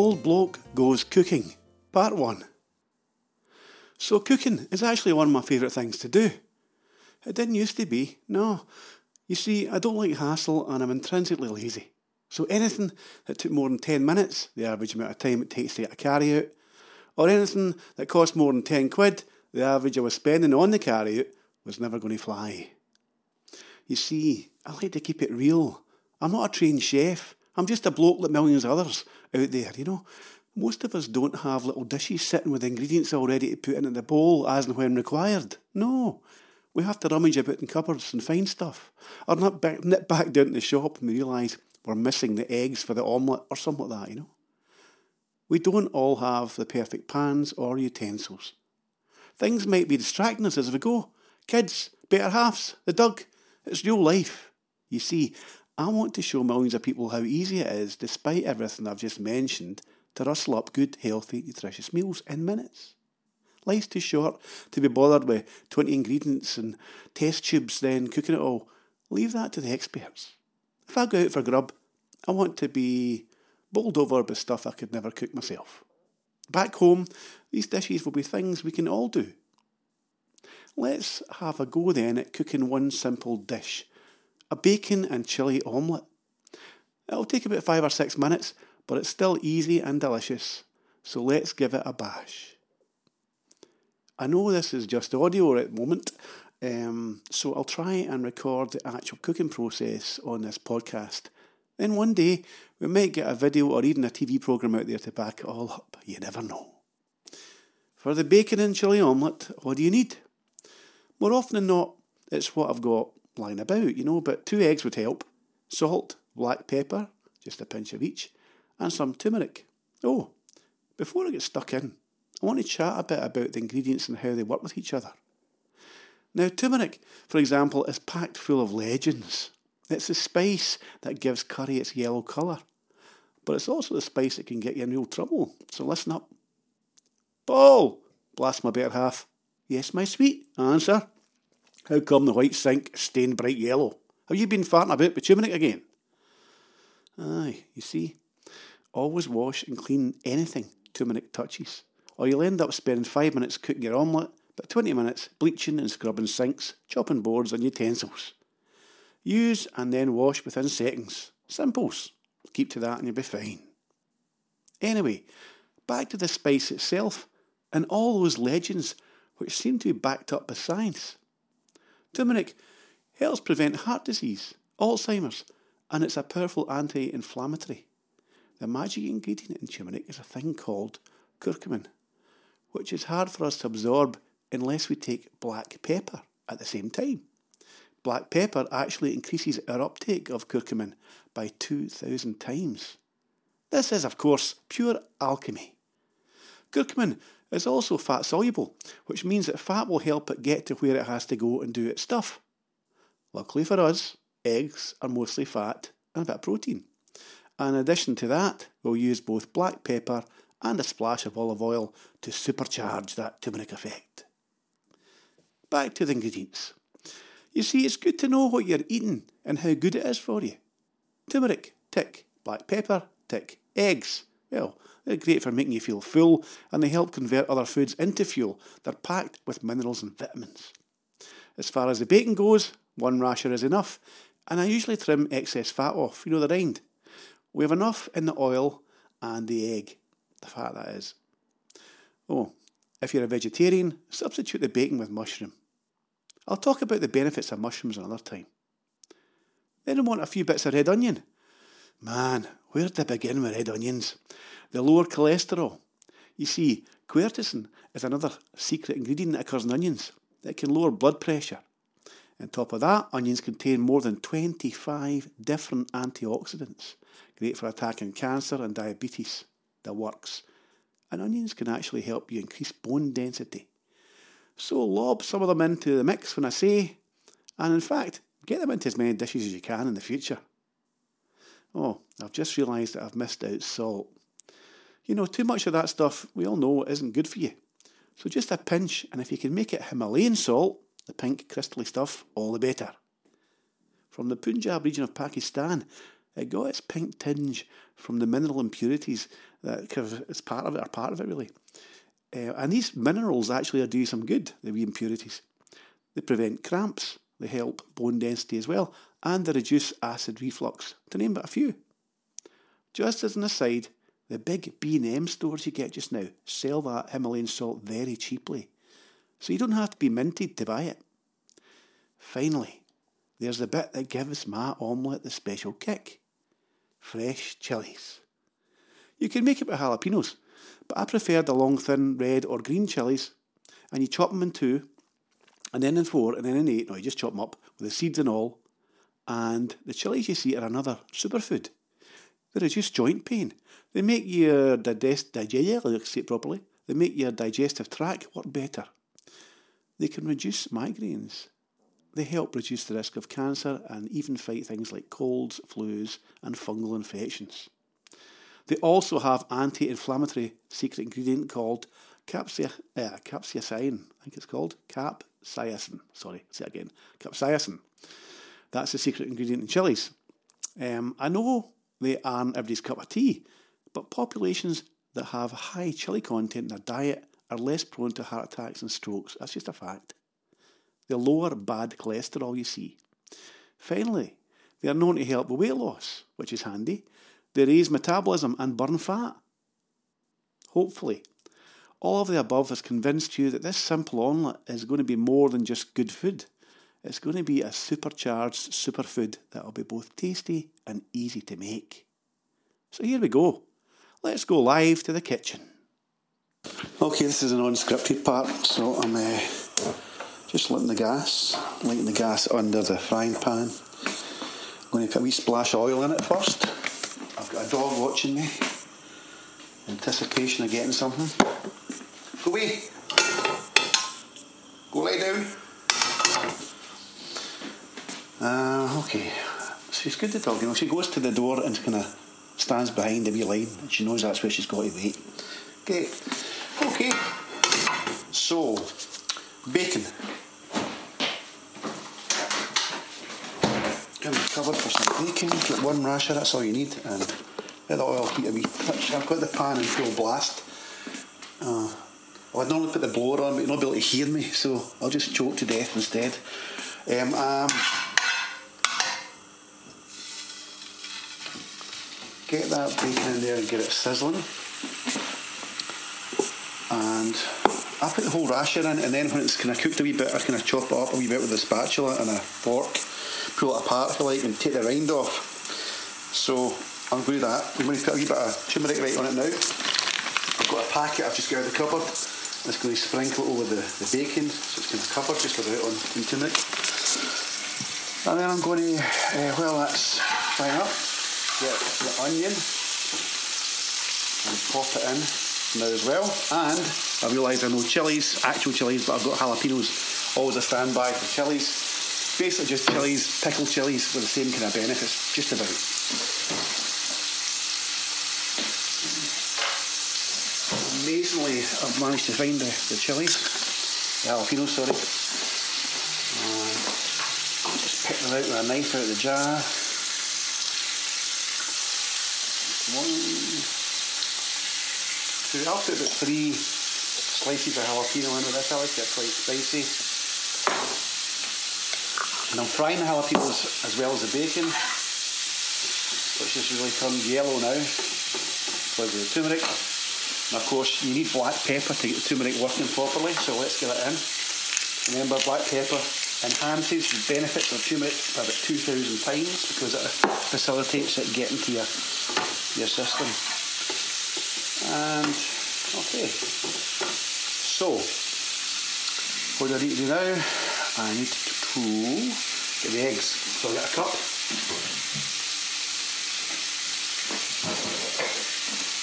Old Bloke Goes Cooking, Part 1. So, cooking is actually one of my favourite things to do. It didn't used to be, no. You see, I don't like hassle and I'm intrinsically lazy. So, anything that took more than 10 minutes, the average amount of time it takes to get a carry out, or anything that cost more than 10 quid, the average I was spending on the carry out, was never going to fly. You see, I like to keep it real. I'm not a trained chef. I'm just a bloke like millions of others out there, you know. Most of us don't have little dishes sitting with ingredients already to put into the bowl as and when required. No. We have to rummage about in cupboards and find stuff. Or nip back, nip back down to the shop and we realise we're missing the eggs for the omelette or something like that, you know. We don't all have the perfect pans or utensils. Things might be distracting us as we go. Kids, better halves, the dog. It's real life. You see, I want to show millions of people how easy it is, despite everything I've just mentioned, to rustle up good, healthy, nutritious meals in minutes. Life's too short to be bothered with 20 ingredients and test tubes, then cooking it all. Leave that to the experts. If I go out for grub, I want to be bowled over by stuff I could never cook myself. Back home, these dishes will be things we can all do. Let's have a go then at cooking one simple dish a bacon and chilli omelette. It'll take about five or six minutes, but it's still easy and delicious, so let's give it a bash. I know this is just audio at the moment, um, so I'll try and record the actual cooking process on this podcast. Then one day we might get a video or even a TV programme out there to back it all up. You never know. For the bacon and chilli omelette, what do you need? More often than not, it's what I've got lying about, you know, but two eggs would help. Salt, black pepper, just a pinch of each, and some turmeric. Oh, before I get stuck in, I want to chat a bit about the ingredients and how they work with each other. Now, turmeric, for example, is packed full of legends. It's the spice that gives curry its yellow colour. But it's also the spice that can get you in real trouble, so listen up. Paul! Blast my better half. Yes, my sweet. Answer. How come the white sink stained bright yellow? Have you been farting about bituminous again? Aye, you see, always wash and clean anything turmeric touches, or you'll end up spending five minutes cooking your omelette, but 20 minutes bleaching and scrubbing sinks, chopping boards and utensils. Use and then wash within seconds. Simples. Keep to that and you'll be fine. Anyway, back to the spice itself and all those legends which seem to be backed up by science. Turmeric helps prevent heart disease, Alzheimer's, and it's a powerful anti inflammatory. The magic ingredient in turmeric is a thing called curcumin, which is hard for us to absorb unless we take black pepper at the same time. Black pepper actually increases our uptake of curcumin by 2,000 times. This is, of course, pure alchemy. Curcumin is also fat soluble, which means that fat will help it get to where it has to go and do its stuff. Luckily for us, eggs are mostly fat and a bit of protein. In addition to that, we'll use both black pepper and a splash of olive oil to supercharge that turmeric effect. Back to the ingredients. You see, it's good to know what you're eating and how good it is for you. Turmeric, tick. Black pepper, tick. Eggs, well, they're great for making you feel full and they help convert other foods into fuel. They're packed with minerals and vitamins. As far as the bacon goes, one rasher is enough, and I usually trim excess fat off, you know, the rind. We have enough in the oil and the egg, the fat that is. Oh, if you're a vegetarian, substitute the bacon with mushroom. I'll talk about the benefits of mushrooms another time. Then I want a few bits of red onion. Man, where to begin with red onions? The lower cholesterol. You see, quercetin is another secret ingredient that occurs in onions that can lower blood pressure. On top of that, onions contain more than 25 different antioxidants, great for attacking cancer and diabetes. That works. And onions can actually help you increase bone density. So lob some of them into the mix when I say, and in fact, get them into as many dishes as you can in the future. Oh, I've just realised that I've missed out salt. You know, too much of that stuff we all know isn't good for you. So just a pinch, and if you can make it Himalayan salt, the pink crystally stuff, all the better. From the Punjab region of Pakistan, It got its pink tinge from the mineral impurities that kind of is part of it, are part of it really. Uh, and these minerals actually do some good, the wee impurities. They prevent cramps, they help bone density as well, and they reduce acid reflux, to name but a few. Just as an aside, the big B&M stores you get just now sell that Himalayan salt very cheaply, so you don't have to be minted to buy it. Finally, there's the bit that gives my omelette the special kick. Fresh chilies. You can make it with jalapenos, but I prefer the long, thin red or green chilies, and you chop them in two, and then in four, and then in eight. No, you just chop them up with the seeds and all. And the chilies you see are another superfood. They reduce joint pain. They make your digest, digest, properly. They make your digestive tract work better. They can reduce migraines. They help reduce the risk of cancer and even fight things like colds, flus, and fungal infections. They also have anti-inflammatory secret ingredient called capsaicin, uh, capsaicin, I think it's called, capsaicin, sorry, say it again, capsaicin. That's the secret ingredient in chilies. Um, I know they aren't everybody's cup of tea, but populations that have high chili content in their diet are less prone to heart attacks and strokes. That's just a fact. They lower bad cholesterol, you see. Finally, they are known to help with weight loss, which is handy. They raise metabolism and burn fat. Hopefully, all of the above has convinced you that this simple omelette is going to be more than just good food. It's going to be a supercharged superfood that will be both tasty and easy to make. So here we go. Let's go live to the kitchen. Okay, this is an unscripted part, so I'm uh, just lighting the gas, lighting the gas under the frying pan. I'm going to put a wee splash of oil in it first. I've got a dog watching me. Anticipation of getting something. Away. Go lay down. Uh, okay. She's good to talk. You know, she goes to the door and kind of stands behind the wee line, and she knows that's where she's got to wait. Okay. Okay. So, bacon. Covered for some bacon. Get one rasher, that's all you need. And let the oil heat a wee touch. I've got the pan in full blast. Uh, I'd normally put the blower on, but you're not able to hear me, so I'll just choke to death instead. Um, um, get that bacon in there and get it sizzling. And I put the whole rasher in, and then when it's kind of cooked a wee bit, I kind of chop it up a wee bit with a spatula and a fork pull it apart if you like and take the rind off. So I'm do that. I'm going to put a wee bit of turmeric right on it now. I've got a packet I've just got out of the cupboard. It's going to sprinkle over the, the bacon so it's going to cover just about on in turmeric. And then I'm going to, uh, while that's frying up, get the onion and pop it in now as well. And I realise I know chilies, actual chilies, but I've got jalapenos. Always a standby for chilies basically just chilies, pickled chilies with the same kind of benefits, just about. Amazingly, I've managed to find the, the chilies, the jalapeno, sorry. Uh, just pick them out with a knife out of the jar. One, two, I'll put about three slices of jalapeno in with this. I like it quite spicy. And I'm frying the jalapenos as well as the bacon, which has really turned yellow now because of the turmeric. And of course, you need black pepper to get the turmeric working properly, so let's get it in. Remember, black pepper enhances the benefits of turmeric by about 2,000 times because it facilitates it getting to your, your system. And, okay. So, what do I need to do now? I need to get the eggs. So I've got a cup.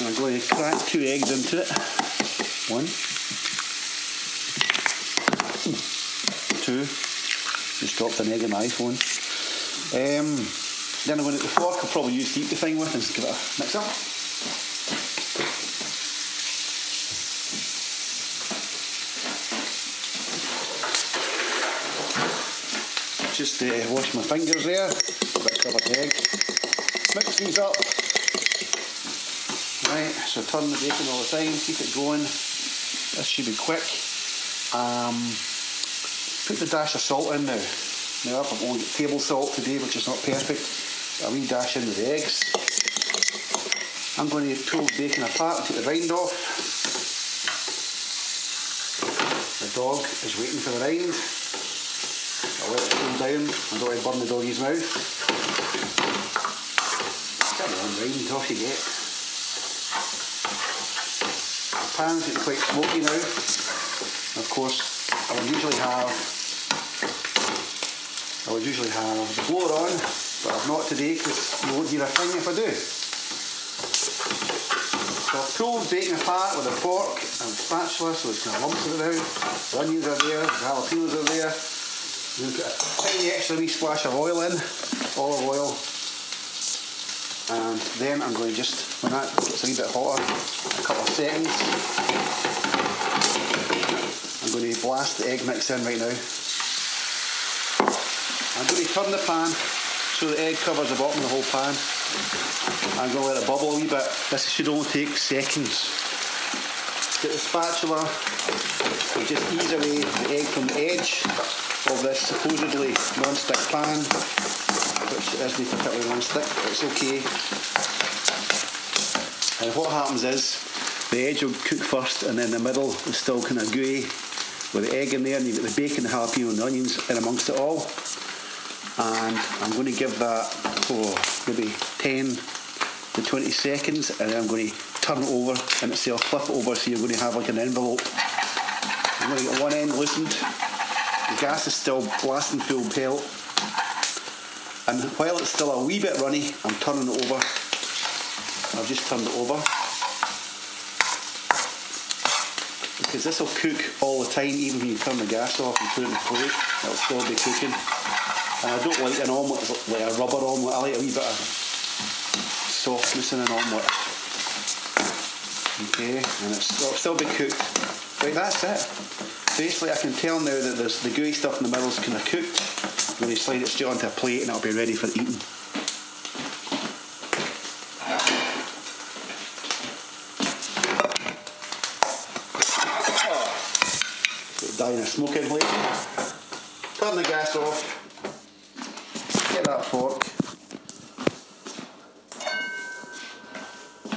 And I'm going to crack two eggs into it. One. Two. Just dropped an egg in my iPhone. Um, then I'm going to the fork I'll probably use to eat the thing with and just give it a mix up. just uh, wash my fingers there, a covered egg. mix these up. Right, so turn the bacon all the time, keep it going. This should be quick. Um, put the dash of salt in now. Now I've got only got table salt today, which is not perfect. A wee dash in with the eggs. I'm going to pull the bacon apart and take the rind off. The dog is waiting for the rind. I'll let it cool down. I don't want to burn the doggy's mouth. Come on, rind, off you get. Pan's getting quite smoky now. Of course, I would usually have I would usually have the blower on, but I've not today because you won't hear a thing if I do. So I've pulled bacon apart with a fork and spatula so kind of lumps of it out. The onions are there, the jalapenos are there. We've got a tiny extra wee splash of oil in, olive oil. And then I'm going to just, when that gets a wee bit hotter, a couple of seconds, I'm going to blast the egg mix in right now. I'm going to turn the pan so the egg covers the bottom of the whole pan. I'm going to let it bubble a wee bit. This should only take seconds. Get the spatula and just ease away the egg from the edge of this supposedly non-stick pan, which isn't particularly non-stick, but it's okay. And what happens is the edge will cook first and then the middle is still kind of gooey with the egg in there and you've got the bacon, the jalapeno and the onions in amongst it all and I'm going to give that oh, maybe 10 to 20 seconds and then I'm going to turn it over and it'll flip it over so you're going to have like an envelope. I'm going to get one end loosened. The gas is still blasting full pelt and while it's still a wee bit runny I'm turning it over. I've just turned it over because this will cook all the time even when you turn the gas off and put it in the plate it'll still be cooking. And I don't like an omelette like a rubber omelette. I like a wee bit of softness in an omelette. Okay, and it'll still be cooked. Right, that's it. Basically, I can tell now that there's the gooey stuff in the middle is kind of cooked. When you slide it straight onto a plate and it'll be ready for eating. Put it down in a smoking plate. Turn the gas off get that fork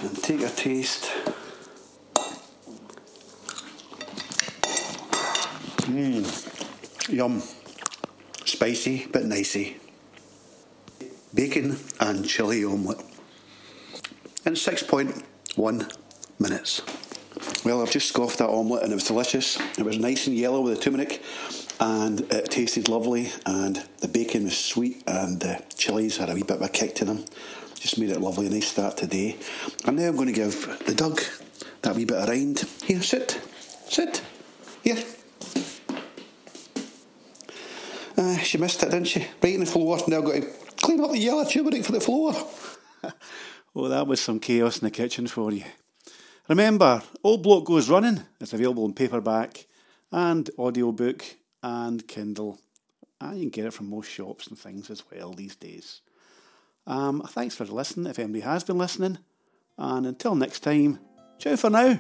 and take a taste. Mmm, yum. Spicy but nicey. Bacon and chilli omelette in 6.1 minutes. Well, I've just scoffed that omelette and it was delicious. It was nice and yellow with the turmeric and it tasted lovely and the bacon was sweet and the chilies had a wee bit of a kick to them. Just made it lovely, a nice start today. And now I'm going to give the dog that wee bit of rind. Here, sit, sit, here. Uh, she missed it, didn't she? Right in the floor. Now got to clean up the yellow turmeric for the floor. oh, that was some chaos in the kitchen for you. Remember, Old Bloke Goes Running is available in paperback and audiobook and Kindle. And you can get it from most shops and things as well these days. Um, thanks for listening if anybody has been listening. And until next time, ciao for now.